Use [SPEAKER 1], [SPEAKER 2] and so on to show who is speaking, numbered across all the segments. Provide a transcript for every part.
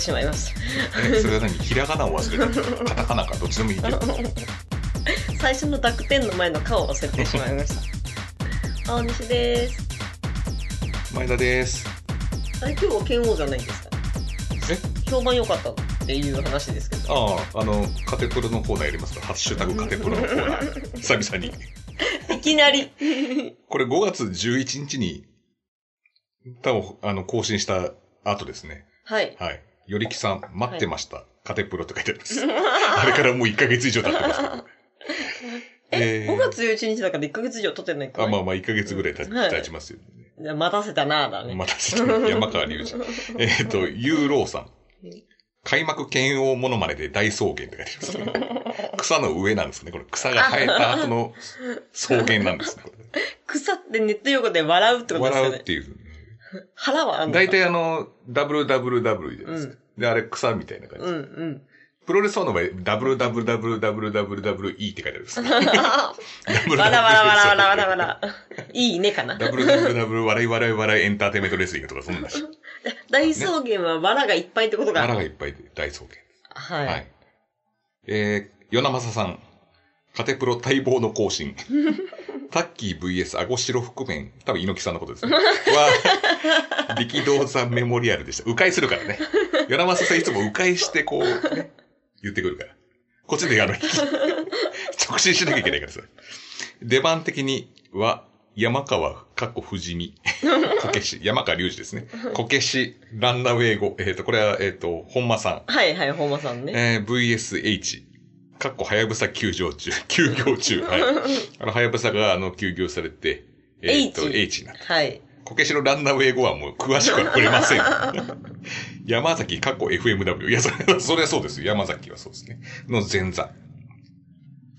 [SPEAKER 1] てしまいまし
[SPEAKER 2] え、それは何ひらがなを忘れたカタカナかどっちでもいいけど。
[SPEAKER 1] た最初の濁点の前のかを忘れてしまいました 大西です
[SPEAKER 2] 前田です。
[SPEAKER 1] あれ今日は剣王じゃないんですか
[SPEAKER 2] え？
[SPEAKER 1] 評判良かったっていう話ですけど
[SPEAKER 2] ああ、あの、カテプロのコーナーやりますかハッシュタグカテプロのコーナー。久々に。
[SPEAKER 1] いきなり
[SPEAKER 2] これ5月11日に、多分、あの、更新した後ですね。
[SPEAKER 1] はい
[SPEAKER 2] はい。よりきさん、待ってました。カテプロって書いてあります。あれからもう1ヶ月以上経ってますけど。
[SPEAKER 1] え、
[SPEAKER 2] えー
[SPEAKER 1] 5月11日だから1ヶ月以上経ってないか
[SPEAKER 2] あ、まあまあ1ヶ月ぐらい経ちますよね。
[SPEAKER 1] じゃあ待たせたなぁだね。
[SPEAKER 2] またちょっと山川隆二。えっと、ユーローさん
[SPEAKER 1] うん。
[SPEAKER 2] 開幕剣王モノマネで大草原って書いてあります。草の上なんですね。これ草が生えた後の草原なんですね。こ
[SPEAKER 1] 草ってネット用語で笑うって
[SPEAKER 2] れ
[SPEAKER 1] ことですよね。
[SPEAKER 2] 笑うっていう。
[SPEAKER 1] 腹はあん
[SPEAKER 2] 大体あの、ダブルダブルダブルじゃないですか。で、あれ草みたいな感じ。
[SPEAKER 1] うんうん。
[SPEAKER 2] プロレスファンの場合、ダブルダブルダブルダブルダブルダブル E って書いてあるんです。ダブル
[SPEAKER 1] わらわらわらわらわらわら。いいねかな。
[SPEAKER 2] ダブルダブルダブル笑い笑い笑いエンターテインメントレスリングとかそんなし。
[SPEAKER 1] 大草原はわらがいっぱいってことが。
[SPEAKER 2] 笑がいっぱいで大草原。
[SPEAKER 1] は。
[SPEAKER 2] はいい。えー、与那正さん。カテプロ待望の更新。タッキー VS アゴシロ覆面。多分猪木さんのことですね。は、力道山メモリアルでした。迂回するからね。与那正さんいつも迂回してこう、ね、言ってくるから。こっちであの、直進しなきゃいけないからさ。出番的には、山川、かっこ藤見、こけし、山川隆二ですね。こけし、ランナウェイ語、えっ、と、これは、えっ、と、本間さん。
[SPEAKER 1] はいはい、本間さんね。
[SPEAKER 2] えー、VSH。かっこ、はやぶさ休業中。休業中。はい。あの、はやぶさが、あの、休業されて、えっ、と、
[SPEAKER 1] H
[SPEAKER 2] H になった。
[SPEAKER 1] はい。
[SPEAKER 2] こけしのランナーウェイ語はもう詳しくは触れません。山崎、かっこ FMW。いや、それは、それはそうですよ。山崎はそうですね。の前座。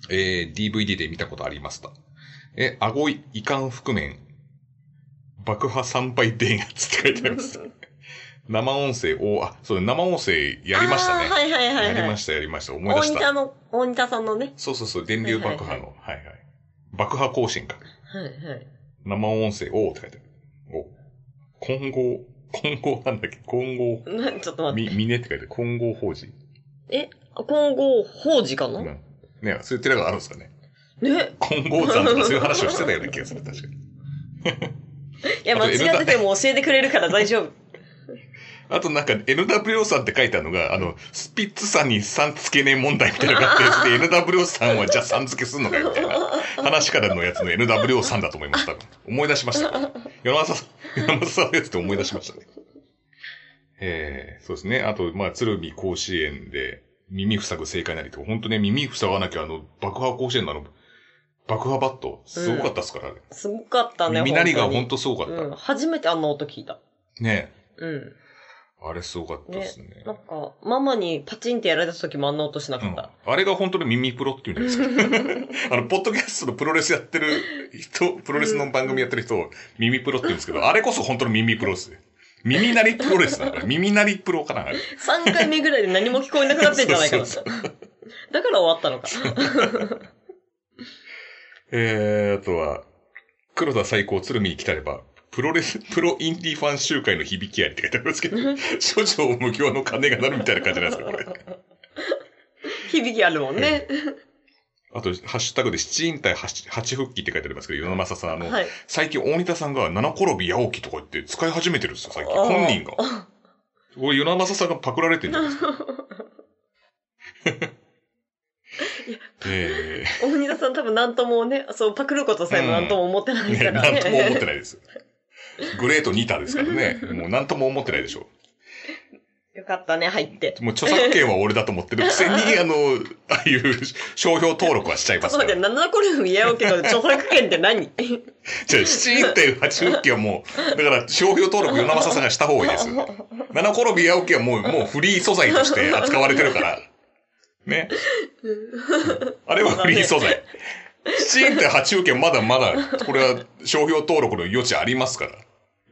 [SPEAKER 2] えー、DVD で見たことありました。え、顎い、遺憾覆面。爆破参拝電圧って書いてあります。生音声、おあ、そう、生音声やりましたね。
[SPEAKER 1] はいはいはいはい。
[SPEAKER 2] やりました、やりました。思い出
[SPEAKER 1] 大仁田
[SPEAKER 2] した。
[SPEAKER 1] の、大仁田さんのね。
[SPEAKER 2] そうそうそう、電流爆破の、はいはい。爆破更新か。
[SPEAKER 1] はいはい。
[SPEAKER 2] 生音声、おーって書いてある。お。混合、混合なんだっけ？混合、
[SPEAKER 1] なちょっと待って。
[SPEAKER 2] み、みねって書いてある。混合法人。
[SPEAKER 1] え、今後、法事かな、
[SPEAKER 2] うん。ねそういう寺があるんですかね。
[SPEAKER 1] ね？
[SPEAKER 2] 混合山とかそういう話をしてたような気がする、確かに。
[SPEAKER 1] いや、間違ってても教えてくれるから大丈夫。
[SPEAKER 2] あとなんか NWO さんって書いてあるのが、あの、スピッツさんにさんつけねえ問題みたいなのがあって、で NWO さんはじゃあさん付けすんのかよみたいな話からのやつの NWO さんだと思います、多分。思い出しました。山正さん、山正さんのやつって思い出しましたね。えー、そうですね。あと、まあ、鶴見甲子園で耳塞ぐ正解なりと、本当ね、耳塞がなきゃあの、爆破甲子園のあの、爆破バット、すごかったっすから、ね
[SPEAKER 1] すごかったね。
[SPEAKER 2] 耳鳴りが
[SPEAKER 1] 本
[SPEAKER 2] 本当すごかった。
[SPEAKER 1] うん。初めてあんな音聞いた。
[SPEAKER 2] ね
[SPEAKER 1] うん。
[SPEAKER 2] あれすごかったですね。
[SPEAKER 1] なんか、ママにパチンってやられた時もあんな音しなか
[SPEAKER 2] うん
[SPEAKER 1] った。
[SPEAKER 2] あれが本当の耳プロっていうんですか？あの、ポッドキャストのプロレスやってる人、プロレスの番組やってる人を耳プロって言うんですけど、あれこそ本当の耳プロですね。耳鳴りプロレスだから、耳鳴りプロかな。あれ
[SPEAKER 1] 3回目ぐらいで何も聞こえなくなってんじゃないかな。
[SPEAKER 2] そう
[SPEAKER 1] だから終わったのか。
[SPEAKER 2] えー、あとは、黒田最高鶴見に来たれば、プロレス、プロインディーファン集会の響きありって書いてありますけど、諸女無教の鐘が鳴るみたいな感じなんですか、これ。
[SPEAKER 1] 響きあるもんね。
[SPEAKER 2] あと、ハッシュタグで七引退八八復帰って書いてありますけど、与那正さん、あの、
[SPEAKER 1] はい。
[SPEAKER 2] 最近大仁田さんが七転び八起きとか言って使い始めてるんですよ、最近。本人が。これ、与那正さんがパクられてるんじゃないですか。え
[SPEAKER 1] 大仁田さん多分何ともね、そう、パクることさえも何とも思ってな
[SPEAKER 2] えね、
[SPEAKER 1] いからね。
[SPEAKER 2] なんとも思ってないです。グレートニタですからね。もうなんとも思ってないでしょ。
[SPEAKER 1] よかったね、入って。
[SPEAKER 2] もう著作権は俺だと思ってるくせに、あの、ああいう商標登録はしちゃいますから。
[SPEAKER 1] ちょっと待って、7個でもやろうけど、著作権って何？
[SPEAKER 2] じゃあ、7.8復帰はもう、だから商標登録与那正さんがした方がいいですよ。七転び八起きはもう、もうフリー素材として扱われてるから。ね。あれはフリー素材。7.8受けまだまだ、これは商標登録の余地ありますから。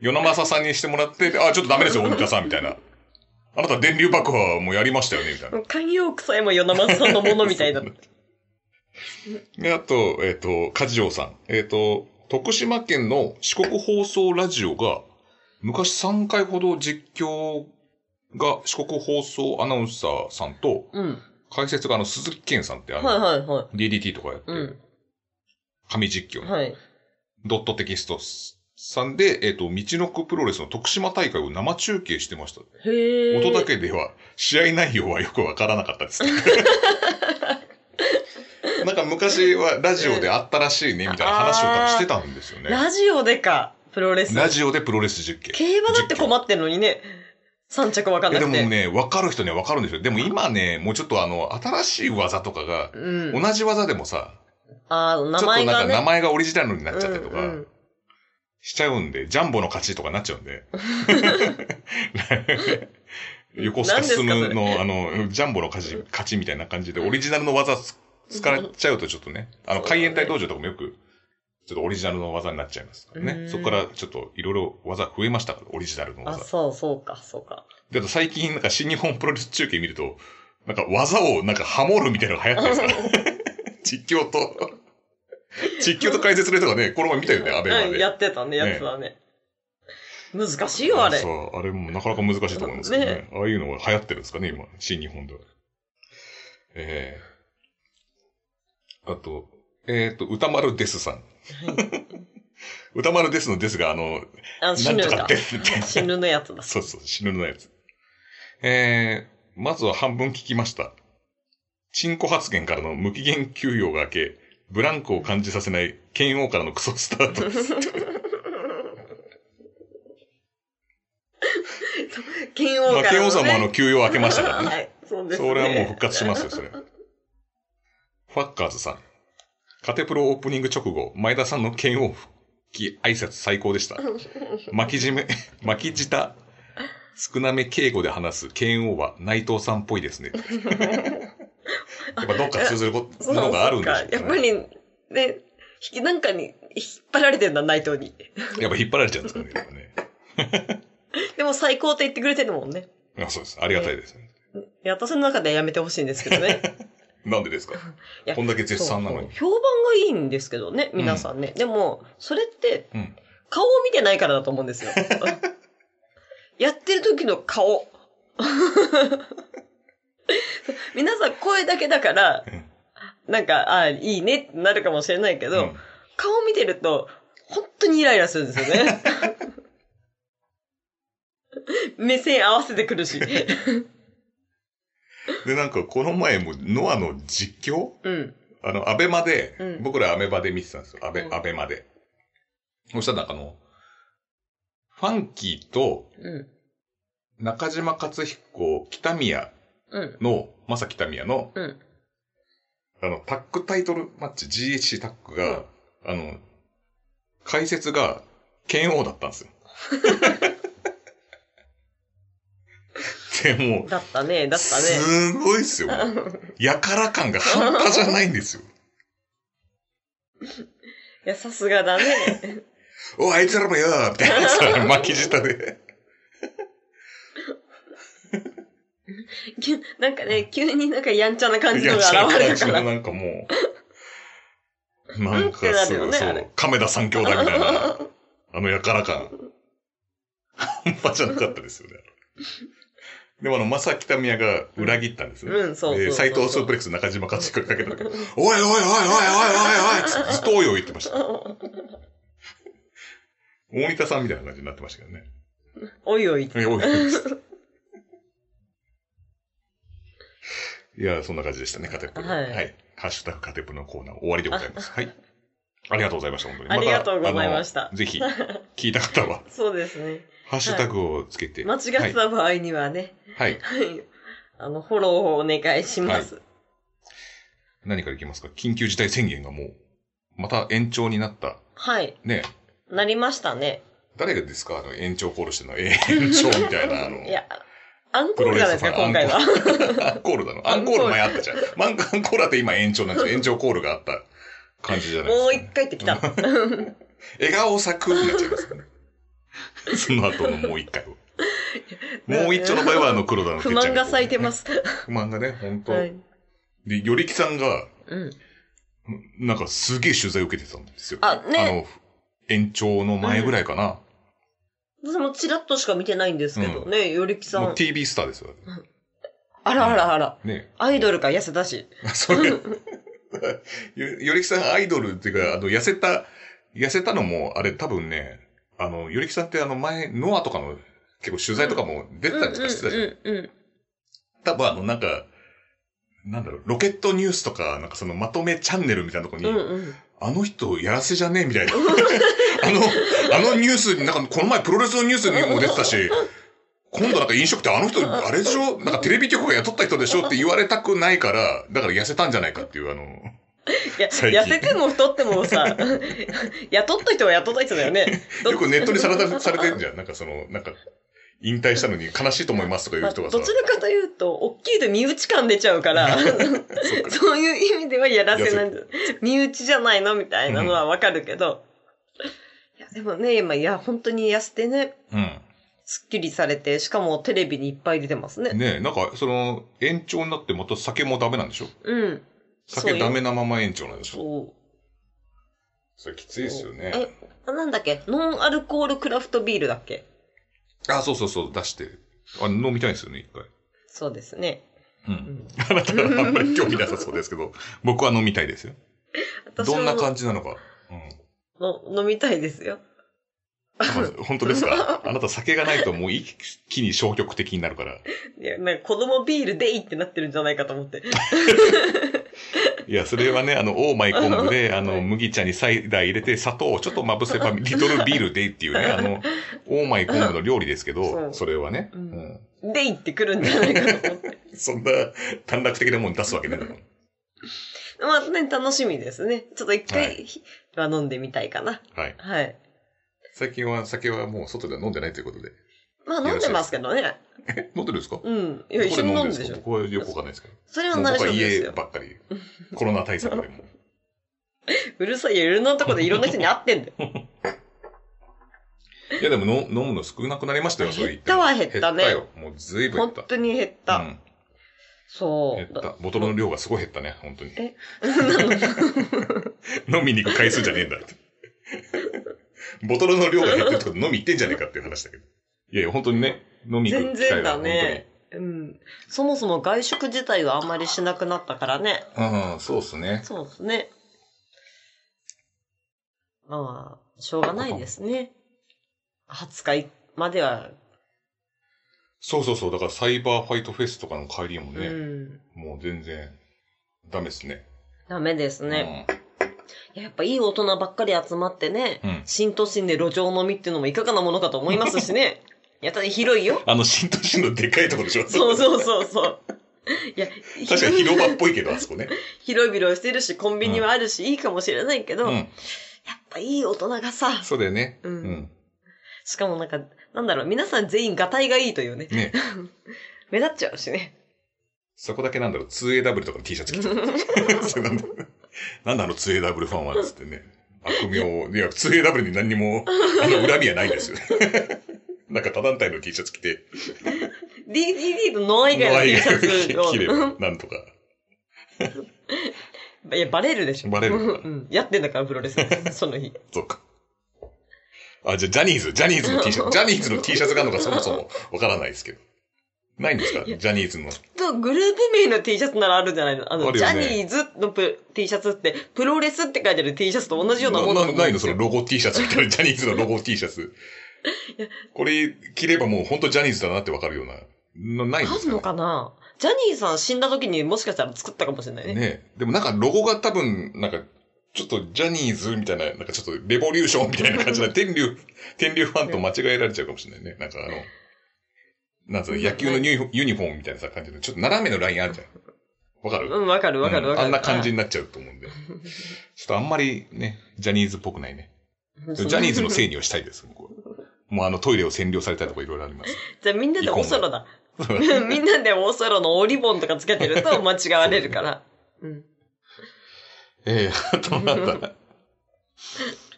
[SPEAKER 2] 与那正さんにしてもらって、あ、ちょっとダメですよ、大仁田さん、みたいな。あなた電流爆破もやりましたよねみたいな。
[SPEAKER 1] 慣用句さえも与那正さんのものみたいだった。
[SPEAKER 2] で、あと、えっ、と、梶城さん。えっ、と、徳島県の四国放送ラジオが、昔3回ほど実況が四国放送アナウンサーさんと、
[SPEAKER 1] うん。
[SPEAKER 2] 解説があの鈴木健さんってあの、
[SPEAKER 1] はいはいはい。
[SPEAKER 2] DDT とかやって
[SPEAKER 1] う
[SPEAKER 2] る、
[SPEAKER 1] ん。
[SPEAKER 2] 神実況の
[SPEAKER 1] はい。
[SPEAKER 2] ドットテキストさんで、えっ、と、道のくプロレスの徳島大会を生中継してました。
[SPEAKER 1] へえ。
[SPEAKER 2] 音だけでは、試合内容はよくわからなかったです。なんか昔はラジオであったらしいね、みたいな話を多分してたんですよね。
[SPEAKER 1] ラジオでか、プロレス。
[SPEAKER 2] ラジオでプロレス実況。
[SPEAKER 1] 競馬だって困ってんのにね。三着わかん
[SPEAKER 2] え
[SPEAKER 1] なくて。
[SPEAKER 2] でもね、わかる人にはわかるんですよ。でも今ね、もうちょっとあの、新しい技とかが、
[SPEAKER 1] うん。
[SPEAKER 2] 同じ技でもさ、
[SPEAKER 1] ああ、名
[SPEAKER 2] ちょっとなんか
[SPEAKER 1] 前がね。
[SPEAKER 2] 名前がオリジナルになっちゃったりとか
[SPEAKER 1] うんうん、
[SPEAKER 2] しちゃうんで、ジャンボの勝ちとかなっちゃうんで。横須賀進む
[SPEAKER 1] 何
[SPEAKER 2] の、あの、ジャンボの勝ち、勝ちみたいな感じで、オリジナルの技つ使っちゃうとちょっとね、あの、海援隊道場とかもよく、ちょっとオリジナルの技になっちゃいますからね。
[SPEAKER 1] うん
[SPEAKER 2] そこからちょっといろいろ技増えましたから、オリジナルの
[SPEAKER 1] あ、
[SPEAKER 2] 技。
[SPEAKER 1] そう、そうか、そうか。
[SPEAKER 2] で、あと最近なんか新日本プロレス中継見ると、なんか技をなんかハモるみたいなのが流行ってるんですから。実況と、実況と解説の人がね、この前見たよね、アベマ
[SPEAKER 1] うん、
[SPEAKER 2] で。
[SPEAKER 1] やってたね、やってたね。難しいよ、あれ。
[SPEAKER 2] そう、あれもなかなか難しいと思いますけどね。
[SPEAKER 1] ね
[SPEAKER 2] ああいうのが流行ってるんですかね、今、新日本では。ええあと、えっ、と、歌丸ですさん。歌丸ですのですが、あの、
[SPEAKER 1] あ、死ぬか死ぬのやつだ。
[SPEAKER 2] そうそう、死ぬのやつ。えー、まずは半分聞きました。チンコ発言からの無期限休養が明け、ブランクを感じさせない剣王からのクソスタートです。
[SPEAKER 1] 剣王
[SPEAKER 2] まあ、
[SPEAKER 1] からのね。
[SPEAKER 2] 剣王さんもあの休養明けましたからね。
[SPEAKER 1] はい、そうですね。
[SPEAKER 2] それはもう復活しますよ、それ。ファッカーズさん。カテプロオープニング直後、前田さんの剣王復帰挨拶最高でした。巻き締め、巻き舌、少なめ敬語で話す剣王は内藤さんっぽいですね。やっぱどっか通ずるこ
[SPEAKER 1] そう
[SPEAKER 2] ものがあるんでしょうね
[SPEAKER 1] やっぱり、ね、引きなんかに引っ張られてんだ、内藤に。
[SPEAKER 2] やっぱ引っ張られちゃうんですかね。
[SPEAKER 1] でも最高って言ってくれてるもんね。
[SPEAKER 2] あそうです。ありがたいです。
[SPEAKER 1] いや、私の中ではやめてほしいんですけどね。
[SPEAKER 2] なんでですか？こんだけ絶賛なのに。
[SPEAKER 1] 評判がいいんですけどね、皆さんね。でも、それって、
[SPEAKER 2] うん。
[SPEAKER 1] 顔を見てないからだと思うんですよ。やってる時の顔。皆さん声だけだから、なんか、ああ、いいねってなるかもしれないけど、
[SPEAKER 2] うん
[SPEAKER 1] 顔見てると、本当にイライラするんですよね。目線合わせてくるし。
[SPEAKER 2] で、なんかこの前もノアの実況？
[SPEAKER 1] うん。
[SPEAKER 2] あの、アベマで、
[SPEAKER 1] うん
[SPEAKER 2] 僕らアメバで見てたんですよ。アベ、
[SPEAKER 1] うん
[SPEAKER 2] アベマで。そしたらなんかあの、ファンキーと
[SPEAKER 1] うん。
[SPEAKER 2] 中島克彦北宮
[SPEAKER 1] うん。
[SPEAKER 2] の、まさ北宮の、
[SPEAKER 1] うん。
[SPEAKER 2] あの、タッグタイトルマッチ GHC タッグが、あの、解説が、剣王だったんですよ。でもう、
[SPEAKER 1] だったね、だったね。
[SPEAKER 2] すごいっすよ。やから感が半端じゃないんですよ。
[SPEAKER 1] いや、さすがだね。
[SPEAKER 2] おい、あいつらもよみたいなさ、巻き舌で。
[SPEAKER 1] 急 なんかね、急になんかやんちゃな感じのが現れるから。
[SPEAKER 2] なんかもう、なんかそう、そ
[SPEAKER 1] ねあれ
[SPEAKER 2] う、亀田三兄弟みたいな、あのやから感。半端じゃなかったですよね。でもあの、まさきたみやが裏切ったんですね。
[SPEAKER 1] うんそうそうそう
[SPEAKER 2] で斎藤スープレックス中島勝彦がかけた時、おいおいおいおいおいおいおいおいってずっとおいおい言ってました。大仁田さんみたいな感じになってましたけどね。
[SPEAKER 1] おいおい。
[SPEAKER 2] えおいおいいや、そんな感じでしたね、カテプロ。
[SPEAKER 1] はい
[SPEAKER 2] ハッシュタグカテプロのコーナー終わりでございます。はい。ありがとうございました、本当に。
[SPEAKER 1] ありがとうございました
[SPEAKER 2] ぜひ、聞いた方は、
[SPEAKER 1] そうですね。
[SPEAKER 2] ハッシュタグをつけて。
[SPEAKER 1] 間違ってた場合にはね、
[SPEAKER 2] はい。はい。
[SPEAKER 1] はい。あの、フォローをお願いします。
[SPEAKER 2] 何からいきますか？緊急事態宣言がもう、また延長になった。
[SPEAKER 1] はい。
[SPEAKER 2] ね
[SPEAKER 1] なりましたね。
[SPEAKER 2] 誰がですか？あの、延長コールしてるの。えー延長みたいな、あの。
[SPEAKER 1] いや、アンコールじゃないですか、今回は。
[SPEAKER 2] アンコールだの。アンコール前あったじゃん。マンアンコールだって今延長なんですよ。延長コールがあった感じじゃないですか。
[SPEAKER 1] もう一回ってきた。
[SPEAKER 2] 笑顔咲くになっちゃいますね。その後のもう一回を。もう一丁の場合はあの黒田の
[SPEAKER 1] 不満が咲いてま。す。
[SPEAKER 2] 不満がね、本当、
[SPEAKER 1] はい。
[SPEAKER 2] で、よりきさんが、
[SPEAKER 1] うん。
[SPEAKER 2] なんかすげえ取材を受けてたんですよ。
[SPEAKER 1] あね
[SPEAKER 2] あの、延長の前ぐらいかな。
[SPEAKER 1] 私もチラッとしか見てないんですけどね、よりきさ
[SPEAKER 2] もう
[SPEAKER 1] ん。
[SPEAKER 2] TV スターですよ。
[SPEAKER 1] あらあらあら。
[SPEAKER 2] ね。
[SPEAKER 1] アイドルが痩せたし。
[SPEAKER 2] そういう。よよりきさんアイドルっていうか、あの、痩せた、痩せたのも、あれ多分ね、あの、よりきさんってあの前、ノアとかの結構取材とかも出てたりとかしてたじゃん。
[SPEAKER 1] うんうんうん。
[SPEAKER 2] 多分あの、なんか、なんだろう、ロケットニュースとか、なんかそのまとめチャンネルみたいなとこに、
[SPEAKER 1] うんうん。
[SPEAKER 2] あの人やらせじゃねえみたいな。あの、あのニュースに、なんかこの前プロレスのニュースにも出てたし、今度なんか飲食店あの人、あれでしょ？なんかテレビ局が雇った人でしょって言われたくないから、だから痩せたんじゃないかっていう、あの、
[SPEAKER 1] いや、痩せても太ってもさ、雇った人は雇った人だよね。ど
[SPEAKER 2] よくネットにされたされてるじゃん。なんかその、なんか、引退したのに悲しいと思いますとか言
[SPEAKER 1] まあ
[SPEAKER 2] う人がさ。
[SPEAKER 1] どちらかというと、大きいと身内感出ちゃうから、
[SPEAKER 2] そ
[SPEAKER 1] ういう意味ではやらせないんだ。身内じゃないの？みたいなのはわかるけど。でもね、今、いや、本当に痩せてね、すっきりされて、しかもテレビにいっぱい出てますね。
[SPEAKER 2] うん。ねえ、なんか、その、延長になってまた酒もダメなんでしょ？
[SPEAKER 1] うん。
[SPEAKER 2] 酒ダメなまま延長なんでしょ？
[SPEAKER 1] そう。
[SPEAKER 2] それきついですよね。
[SPEAKER 1] え、あなんだっけ？ノンアルコールクラフトビールだっけ？
[SPEAKER 2] あ、そうそうそう、出して。あ、飲みたいですよね、一回。
[SPEAKER 1] そうですね。
[SPEAKER 2] う。
[SPEAKER 1] うんん、
[SPEAKER 2] あなたはあんまり興味なさそうですけど、僕は飲みたいですよ。
[SPEAKER 1] 私
[SPEAKER 2] どんな
[SPEAKER 1] も
[SPEAKER 2] 感じなのか。うん。
[SPEAKER 1] の飲みたいですよ。
[SPEAKER 2] あ本当ですか？あなた酒がないともう一気に消極的になるから。
[SPEAKER 1] いや、なんか子供ビールでいいってなってるんじゃないかと思って。
[SPEAKER 2] いや、それはね、あの、オーマイ昆布で、あの、
[SPEAKER 1] はい
[SPEAKER 2] 麦茶にサイダー入れて、砂糖をちょっとまぶせば、リトルビールでっていうね、あの、オーマイ昆布の料理ですけ
[SPEAKER 1] そ
[SPEAKER 2] ど、
[SPEAKER 1] う
[SPEAKER 2] それはね、
[SPEAKER 1] う
[SPEAKER 2] うんん。
[SPEAKER 1] でいってくるんじゃないかと思って。
[SPEAKER 2] そんな短絡的なもん出すわけねえだろ。
[SPEAKER 1] まあね、楽しみですね。ちょっと一
[SPEAKER 2] は
[SPEAKER 1] 回は飲んでみたいかな。
[SPEAKER 2] はい。
[SPEAKER 1] はい。
[SPEAKER 2] 最近は酒はもう外では飲んでないということで。
[SPEAKER 1] まあ飲んでますけどね。
[SPEAKER 2] え、飲んでるんですか？
[SPEAKER 1] うん。いや、一緒に飲んでるでしょ。
[SPEAKER 2] 僕はよくわかんないですけど。
[SPEAKER 1] それは大
[SPEAKER 2] もう僕は
[SPEAKER 1] 丈夫ですよ。
[SPEAKER 2] 家ばっかり。コロナ対策でも。
[SPEAKER 1] うるさいよ、いろんなとこでいろんな人に会ってんだよ。
[SPEAKER 2] いやでもの飲むの少なくなりましたよ、そう言って。
[SPEAKER 1] 減ったは減ったね
[SPEAKER 2] 減ったよ。もうずいぶん減った。
[SPEAKER 1] 本当に減った。
[SPEAKER 2] うん。
[SPEAKER 1] そう。
[SPEAKER 2] 減った。ボトルの量がすごい減ったね、本当に。
[SPEAKER 1] え
[SPEAKER 2] 飲みに行く回数じゃねえんだって。ボトルの量が減ってるってこと飲み行ってんじゃねえかっていう話だけど。いやいや、本当にね、飲み行く
[SPEAKER 1] 全
[SPEAKER 2] 機会
[SPEAKER 1] 然だ
[SPEAKER 2] が本当に。
[SPEAKER 1] ね。うん。そもそも外食自体はあんまりしなくなったからね。
[SPEAKER 2] うん、そうっすね。
[SPEAKER 1] そうですね。まあ、しょうがないですね。20日までは、
[SPEAKER 2] そうそうそう。だからサイバーファイトフェスとかの帰りも
[SPEAKER 1] う
[SPEAKER 2] ね、
[SPEAKER 1] ん。
[SPEAKER 2] もう全然ダメですね。
[SPEAKER 1] ダメですね。いややっぱいい大人ばっかり集まってね、
[SPEAKER 2] うん。うん。
[SPEAKER 1] 新都心で路上飲みっていうのもいかがなものかと思いますしね。やったら広いよ。
[SPEAKER 2] あの、新都心のでかいところでしょ
[SPEAKER 1] そうそうそうそう。いや、
[SPEAKER 2] 確かに広場っぽいけど、あそこね。
[SPEAKER 1] 広々してるし、コンビニはあるし、いいかもしれないけど、やっ
[SPEAKER 2] うん。
[SPEAKER 1] ぱいい大人がさ、
[SPEAKER 2] そうだよね。
[SPEAKER 1] うん
[SPEAKER 2] うん。
[SPEAKER 1] しかもなんか、なんだろう、皆さん全員ガタイがいいというね。
[SPEAKER 2] ね。
[SPEAKER 1] 目立っちゃうしね。
[SPEAKER 2] そこだけなんだろう、2AW とかの T シャツ着てる。それなんだなんだあの 2AW ファンはつってね。悪名を、いや、2AW に何にも、あの、恨みはないんですよ。なんか他団体の T シャツ着て、
[SPEAKER 1] DDD とノア以外の T シャツを。
[SPEAKER 2] 着れば、なんとか。
[SPEAKER 1] いや、バレるでしょ。
[SPEAKER 2] バレる
[SPEAKER 1] うん。やってんだから、プロレス。その日。
[SPEAKER 2] そっか。あ、じゃあ、ジャニーズ、ジャニーズの T シャツ、ジャニーズの T シャツがあるのかそもそもわからないですけど。ないんですか？ジャニーズの。
[SPEAKER 1] と、グループ名の T シャツならあるんじゃないの？あの、
[SPEAKER 2] あるよね
[SPEAKER 1] ジャニーズのプ T シャツって、プロレスって書いてある T シャツと同じようなものだと思
[SPEAKER 2] なないの
[SPEAKER 1] うんですよ
[SPEAKER 2] そのロゴ T シャツみたいな、ジャニーズのロゴ T シャツ。これ着ればもう本当ジャニーズだなってわかるような。なないんですか、ね、
[SPEAKER 1] あんのかな？ジャニーさん死んだ時にもしかしたら作ったかもしれないね。
[SPEAKER 2] ねでもなんかロゴが多分、なんか、ちょっとジャニーズみたいな、なんかちょっとレボリューションみたいな感じな、天竜、天竜ファンと間違えられちゃうかもしれないね。なんかあの、なんつうの、野球のユニフォユニフォームみたいなさ感じで、ちょっと斜めのラインあるじゃん。わかる？
[SPEAKER 1] うん、わかるわかるわかる。
[SPEAKER 2] うんあんな感じになっちゃうと思うんで。ちょっとあんまりね、ジャニーズっぽくないね。
[SPEAKER 1] あ
[SPEAKER 2] ジャニーズのせいにはしたいです、僕は。もうあのトイレを占領されたりとかいろいろあります。
[SPEAKER 1] じゃあみんなでおそろだ。みんなでおそろのおリボンとかつけてると間違われるから。うん。
[SPEAKER 2] ええあとなんだ。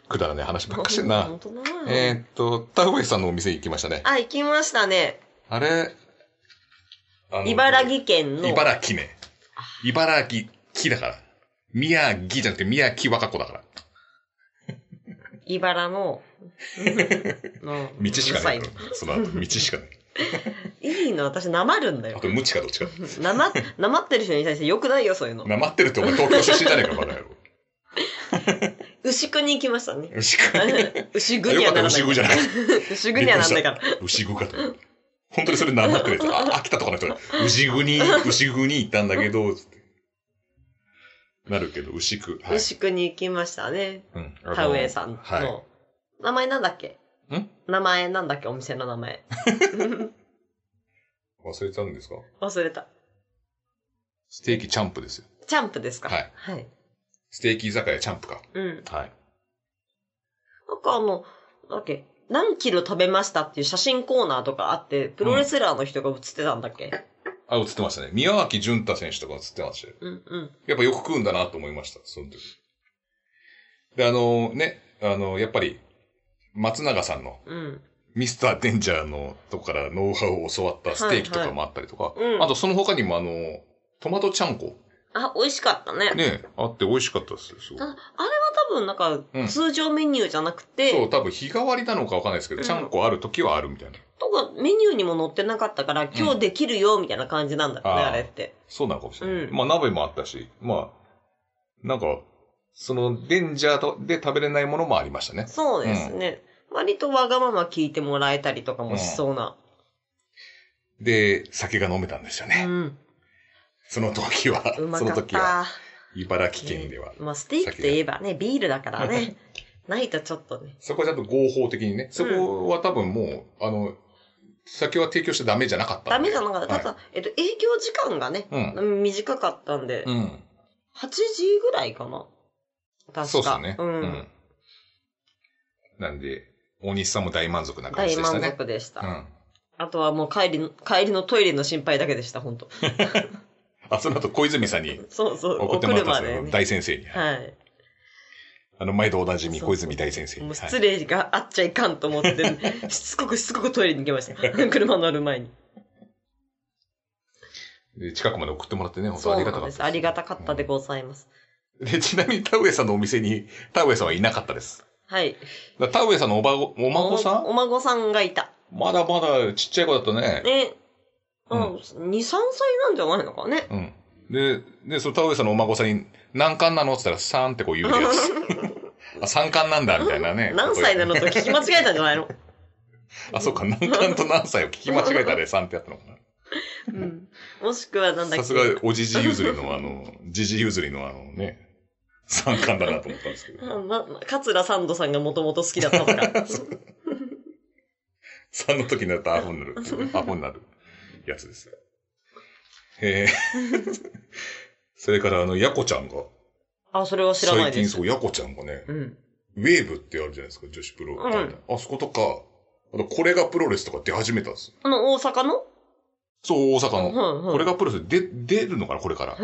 [SPEAKER 2] くだらねえ話ばっかしてんな。
[SPEAKER 1] 本当だな
[SPEAKER 2] えーっと、田上さんのお店行きましたね。
[SPEAKER 1] あ、行きましたね。
[SPEAKER 2] あれ、あの
[SPEAKER 1] 茨城県の、
[SPEAKER 2] 茨城ね。茨城、木だから。宮城じゃなくて宮城若子だから。
[SPEAKER 1] 茨の、の、
[SPEAKER 2] 道しかない。その後、道しかない。
[SPEAKER 1] さ いいいの、私、なまるんだよ
[SPEAKER 2] あ。と、無知かどっちか。
[SPEAKER 1] なま、なまってる人に対してよくないよ、そういうの。
[SPEAKER 2] なまってるってお前東京出身じゃねえか、バカ野郎。
[SPEAKER 1] 牛久に行きましたね。
[SPEAKER 2] 牛久ね。
[SPEAKER 1] 牛久にはならない。
[SPEAKER 2] 牛久じゃない。
[SPEAKER 1] 牛久にはなんないから。
[SPEAKER 2] 牛久かと。本当にそれなまってるやつ。あ、秋田とかの人が、牛久に、牛久に行ったんだけど。なるけど、牛久。はい。
[SPEAKER 1] 牛久に行きましたね。
[SPEAKER 2] うん。
[SPEAKER 1] 田植えさんの。
[SPEAKER 2] はい。
[SPEAKER 1] 名前なんだっけ？
[SPEAKER 2] ん
[SPEAKER 1] 名前なんだっけ？お店の名前。
[SPEAKER 2] 忘れたんですか？
[SPEAKER 1] 忘れた。
[SPEAKER 2] ステーキチャンプですよ。
[SPEAKER 1] チャンプですか？
[SPEAKER 2] はい。
[SPEAKER 1] はい。
[SPEAKER 2] ステーキ居酒屋チャンプか。
[SPEAKER 1] うん。
[SPEAKER 2] はい。
[SPEAKER 1] なんかあの、なんだっけ？何キロ食べましたっていう写真コーナーとかあって、プロレスラーの人が写ってたんだっけ？
[SPEAKER 2] あ、映ってましたね。宮脇淳太選手とか映ってましたよ。
[SPEAKER 1] うんうん。
[SPEAKER 2] やっぱよく食うんだなと思いました、その時。で、あのね、あの、やっぱり、松永さんの
[SPEAKER 1] うん。
[SPEAKER 2] ミスターデンジャーのとこからノウハウを教わったステーキとかもあったりとか、
[SPEAKER 1] いうん
[SPEAKER 2] あとその他にもあの、トマトちゃんこ、
[SPEAKER 1] あ、美味しかったね。
[SPEAKER 2] ね、あって美味しかったですよ。
[SPEAKER 1] あれは多分なんか
[SPEAKER 2] うん、
[SPEAKER 1] 通常メニューじゃなくて、
[SPEAKER 2] そう、多分日替わりなのかわかんないですけど、
[SPEAKER 1] うん
[SPEAKER 2] ちゃんこある時はあるみたいな。
[SPEAKER 1] とかメニューにも載ってなかったから、今日できるよ、みたいな感じなんだろうね、
[SPEAKER 2] あ
[SPEAKER 1] れって。
[SPEAKER 2] そうなのかもしれない。
[SPEAKER 1] うん
[SPEAKER 2] まあ鍋もあったし、まあ、なんか、そのデンジャーで食べれないものもありましたね。
[SPEAKER 1] そうですね。割とわがまま聞いてもらえたりとかもしそうな。
[SPEAKER 2] で、酒が飲めたんですよ
[SPEAKER 1] う
[SPEAKER 2] ね。
[SPEAKER 1] ん。
[SPEAKER 2] その時は、その時は、
[SPEAKER 1] た。
[SPEAKER 2] 茨城県では。
[SPEAKER 1] まあ、ステーキといえばね、ビールだからね。ないとちょっとね。
[SPEAKER 2] そこはちゃんと合法的にね。そこは多分もう、あの、酒は提供しちゃダメじゃなかった。
[SPEAKER 1] ダメじゃなかった。ただ、えっと、営業時間がね、
[SPEAKER 2] うん。
[SPEAKER 1] 短かったんで、
[SPEAKER 2] うん。
[SPEAKER 1] 8時ぐらいかな。確か。
[SPEAKER 2] そうですね。
[SPEAKER 1] うん。
[SPEAKER 2] なんで、大西さんも大満足な感
[SPEAKER 1] 大満
[SPEAKER 2] じでしたね。
[SPEAKER 1] 足でした。
[SPEAKER 2] うん。
[SPEAKER 1] あとはもう帰りの、帰りのトイレの心配だけでした、本当
[SPEAKER 2] あ、その後小泉さんに
[SPEAKER 1] そうそう、
[SPEAKER 2] 送ってもらったんですよ。
[SPEAKER 1] ね。
[SPEAKER 2] 大先生に。
[SPEAKER 1] はい。
[SPEAKER 2] あの、毎度おなじみ小泉大先生
[SPEAKER 1] もう失礼があっちゃいかんと思って、しつこくしつこくトイレに行きました。車乗る前に。
[SPEAKER 2] で近くまで送ってもらってね、本当ありがたかった
[SPEAKER 1] です。ありがたかったでございます。
[SPEAKER 2] で、ちなみに田上さんのお店に、田上さんはいなかったです。
[SPEAKER 1] はい。
[SPEAKER 2] 田上さんのおばご、お孫さん？
[SPEAKER 1] おお孫さんがいた。
[SPEAKER 2] まだまだちっちゃい子だったね。
[SPEAKER 1] ね。う
[SPEAKER 2] うん
[SPEAKER 1] ん。2、3歳なんじゃないのかね。
[SPEAKER 2] うん。で、で、その田上さんのお孫さんに、何巻なのって言ったら3ってこう言うやつ。あ、3巻なんだ、みたいなね。
[SPEAKER 1] 何歳なのと聞き間違えたんじゃないの？
[SPEAKER 2] あ、そっか、何巻と何歳を聞き間違えたで 3ってやったのか
[SPEAKER 1] うん。もしくはなんだ
[SPEAKER 2] な。
[SPEAKER 1] っけ。
[SPEAKER 2] さすが、おじじ譲りのあの、じじ譲りのあのね、3巻だなと思ったんですけど。
[SPEAKER 1] あ ま、桂三度さんがもともと好きだったのか。
[SPEAKER 2] 3の時になったらアホになる。アホになるやつですよ。へえ。それからあの、ヤコちゃんが、
[SPEAKER 1] あ、それは知らないです。
[SPEAKER 2] 最近そう、ヤコちゃんがね、
[SPEAKER 1] うん。
[SPEAKER 2] ウェーブってあるじゃないですか、女子プロ。
[SPEAKER 1] うん
[SPEAKER 2] あそことか、あと、これがプロレスとか出始めたんですよ。
[SPEAKER 1] あの、大阪の？
[SPEAKER 2] そう、大阪の。これがプロレスで出るのかな、これから。
[SPEAKER 1] へ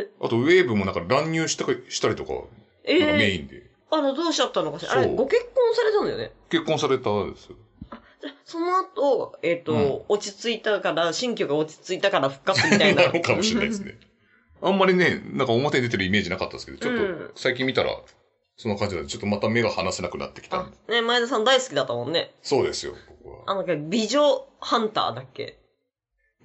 [SPEAKER 1] え。
[SPEAKER 2] あと、ウェーブもなんか乱入したかしたりとか、
[SPEAKER 1] え
[SPEAKER 2] なんかメ
[SPEAKER 1] え
[SPEAKER 2] インで。
[SPEAKER 1] あら、どうしちゃったのかしら。あれ、ご結婚されたんだよね。
[SPEAKER 2] 結婚されたんですよ。
[SPEAKER 1] じゃその後、えっ、と、
[SPEAKER 2] うん
[SPEAKER 1] 落ち着いたから、新居が落ち着いたから復活みたいな。
[SPEAKER 2] なのかもしれないですね。あんまりね、なんか表に出てるイメージなかったですけど、ちょっ
[SPEAKER 1] うん
[SPEAKER 2] と最近見たら、そんな感じで、ちょっとまた目が離せなくなってきた
[SPEAKER 1] ね、前田さん大好きだったもんね。
[SPEAKER 2] そうですよ、僕は。
[SPEAKER 1] あの、美女ハンターだっけ？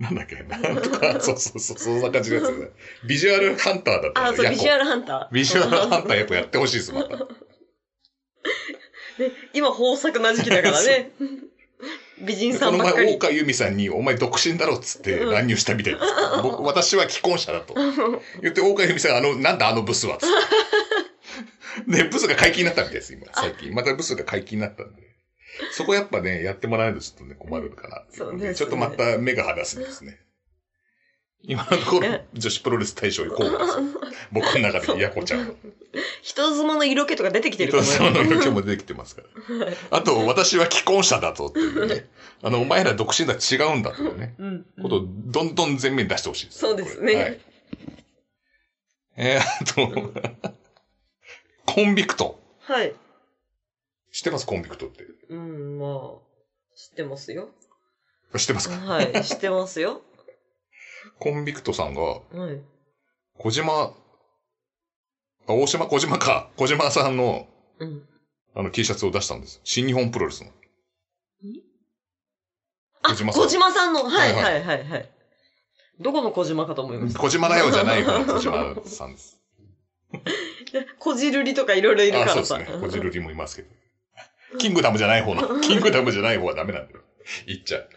[SPEAKER 2] なんだっけ？なんとか、そうそうそう、そんな感じのやつね。ビジュアルハンターだった
[SPEAKER 1] あ、そう、ビジュアルハンター。
[SPEAKER 2] ビジュアルハンターやっぱやってほしいです、また。
[SPEAKER 1] ね、今豊作な時期だからね。美人さ
[SPEAKER 2] この前、
[SPEAKER 1] んばっかり。
[SPEAKER 2] 大川由美さんに、お前独身だろっつって
[SPEAKER 1] うん
[SPEAKER 2] 乱入したみたいです。僕、私は既婚者だと。言って、大川由美さんが、あの、なんだあのブスはっつって。で、ブスが解禁になったみたいです、今、最近。またブスが解禁になったんで。そこやっぱね、やってもらえるとちょっとね、困るかなってい
[SPEAKER 1] そうですね
[SPEAKER 2] ちょっとまた目が離すんですね。今のところ
[SPEAKER 1] ね、
[SPEAKER 2] 女子プロレス大賞に候補ですよ。僕の中で、ヤコちゃん。
[SPEAKER 1] 人妻の色気とか出てきてるか
[SPEAKER 2] 人
[SPEAKER 1] も
[SPEAKER 2] 様の色気も出てきてますから。あと、私は既婚者だぞっていうね。あの、お前ら独身とは違うんだというね。
[SPEAKER 1] うん。
[SPEAKER 2] ことをどんどん前面に出してほしいです。
[SPEAKER 1] そうですね
[SPEAKER 2] はい。えー、あと、コンビクト。
[SPEAKER 1] はい。
[SPEAKER 2] 知ってますコンビクトって。
[SPEAKER 1] うん、まあ、知ってますよ。
[SPEAKER 2] 知ってますか？
[SPEAKER 1] はい、知ってますよ。
[SPEAKER 2] コンビクトさんが、
[SPEAKER 1] はい。
[SPEAKER 2] 小島、あ、大島、小島か。小島さんの、
[SPEAKER 1] うん。
[SPEAKER 2] あの T シャツを出したんです。新日本プロレスの。
[SPEAKER 1] あ、
[SPEAKER 2] 小島さん
[SPEAKER 1] 小島さんの、はい
[SPEAKER 2] は
[SPEAKER 1] はいいはいはい。どこの小島かと思いました。
[SPEAKER 2] 小島だよじゃない方の 小島さんです。
[SPEAKER 1] こじるりとかいろいろいるか
[SPEAKER 2] あ、そう
[SPEAKER 1] らさ。
[SPEAKER 2] ですね。こじるりもいますけど。キングダムじゃない方の、キングダムじゃない方はダメなんだよ。言っちゃう。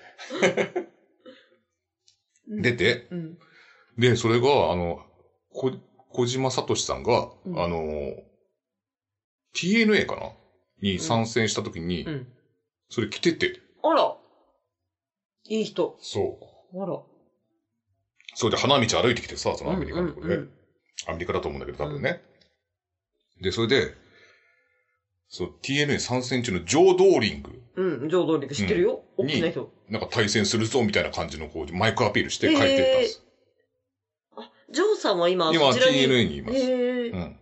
[SPEAKER 1] うん
[SPEAKER 2] 出て、
[SPEAKER 1] うん。
[SPEAKER 2] で、それが、あの、こ、小島聡さんが、
[SPEAKER 1] うん
[SPEAKER 2] あの、TNA かな？に参戦した時に、
[SPEAKER 1] うん。
[SPEAKER 2] それ着てて、
[SPEAKER 1] あら。いい人。
[SPEAKER 2] そう。
[SPEAKER 1] あら。
[SPEAKER 2] それで花道歩いてきてさ、そのアメリカのとこで、
[SPEAKER 1] うんうん
[SPEAKER 2] アメリカだと思うんだけど、多分ね。で、それで、そう、TNA 参戦中のジョー・ドーリング、
[SPEAKER 1] うん。うん、浄土理知ってるよ。
[SPEAKER 2] うん
[SPEAKER 1] 大きな人。
[SPEAKER 2] なんか対戦するぞみたいな感じのこう、マイクアピールして帰ってったんです。
[SPEAKER 1] あ、ジョーさんは今、
[SPEAKER 2] 今。TNA にいます。
[SPEAKER 1] へえ
[SPEAKER 2] うん。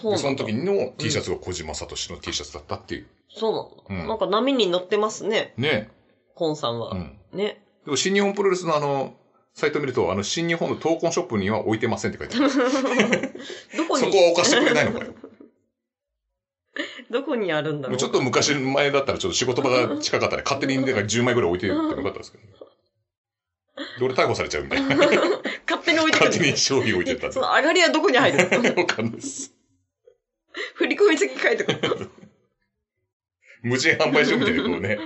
[SPEAKER 1] そう
[SPEAKER 2] で、その時
[SPEAKER 1] に。
[SPEAKER 2] の T シャツが小島聡の T シャツだったっていう。
[SPEAKER 1] そうなの。
[SPEAKER 2] うん
[SPEAKER 1] なんか波に乗ってますね。
[SPEAKER 2] ね
[SPEAKER 1] コンさんは。
[SPEAKER 2] うん。
[SPEAKER 1] ね。
[SPEAKER 2] でも新日本プロレスのあの、サイト見ると、あの、新日本の闘魂ショップには置いてませんって書いてある。
[SPEAKER 1] どこに？
[SPEAKER 2] そこは置かしてくれないのかよ。
[SPEAKER 1] どこにあるんだろう？
[SPEAKER 2] ちょっと昔前だったらちょっと仕事場が近かったら勝手にだから10枚ぐらい置いてってよかったですけど。で、俺逮捕されちゃうみたいな。
[SPEAKER 1] 勝手に置いてくる。
[SPEAKER 2] 勝手に商品置いてった。
[SPEAKER 1] その上がりはどこに入るの？
[SPEAKER 2] わかんないです。
[SPEAKER 1] 振り込み先書いてくる。
[SPEAKER 2] 無人販売所みたいにこうね、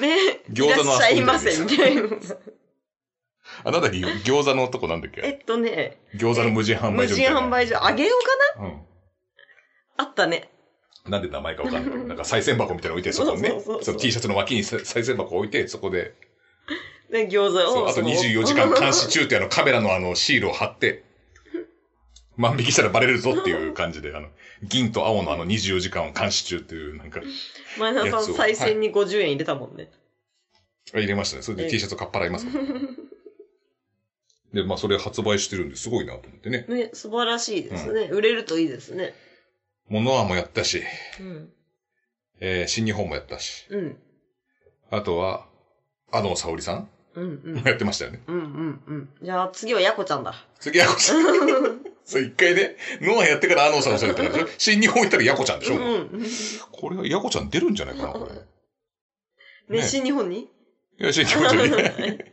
[SPEAKER 1] ね
[SPEAKER 2] 餃子の
[SPEAKER 1] いらっしゃいませ、みたいな。
[SPEAKER 2] あ、なんだっけ餃子のとこなんだっ
[SPEAKER 1] え
[SPEAKER 2] け
[SPEAKER 1] っとね、
[SPEAKER 2] 餃子の無人販
[SPEAKER 1] 無
[SPEAKER 2] 売所みたいな。
[SPEAKER 1] 人販売所、あげようか
[SPEAKER 2] うん。
[SPEAKER 1] なあったね。
[SPEAKER 2] なんで名前かわかんない なんか再銭箱みたいなの置いて、そこにね
[SPEAKER 1] そう
[SPEAKER 2] T シャツの脇にさ再銭箱置いて、そこで、
[SPEAKER 1] ね、餃子を。
[SPEAKER 2] あと
[SPEAKER 1] その
[SPEAKER 2] 24時間監視中ってあのカメラのあの シールを貼って、万引きしたらバレるぞっていう感じで、あの、銀と青のあの24時間を監視中っていう、なんか、
[SPEAKER 1] 前田さん、再銭に50円入れたもんね。
[SPEAKER 2] 入れましたね。それで
[SPEAKER 1] ええ
[SPEAKER 2] T シャツをかっぱらいますから。で、まあそれ発売してるんですごいなと思ってね。
[SPEAKER 1] ね、素晴らしいですね。売れるといいですね。
[SPEAKER 2] モノアもやったし、
[SPEAKER 1] うん。
[SPEAKER 2] えー新日本もやったし、
[SPEAKER 1] うん。
[SPEAKER 2] あとは、あの沙織さん
[SPEAKER 1] うんうん
[SPEAKER 2] も。やってましたよね。
[SPEAKER 1] うんうんうん。じゃあ次はやこちゃんだ。
[SPEAKER 2] 次、ヤコちゃん。そう、一回ね、ノアやってからあのさんをされたからでしょ新日本行ったらヤコちゃんでしょ、
[SPEAKER 1] うんうん。
[SPEAKER 2] これはヤコちゃん出るんじゃないかな、これ。
[SPEAKER 1] ね、
[SPEAKER 2] ね
[SPEAKER 1] 新日本に？
[SPEAKER 2] いや、新日本じゃない。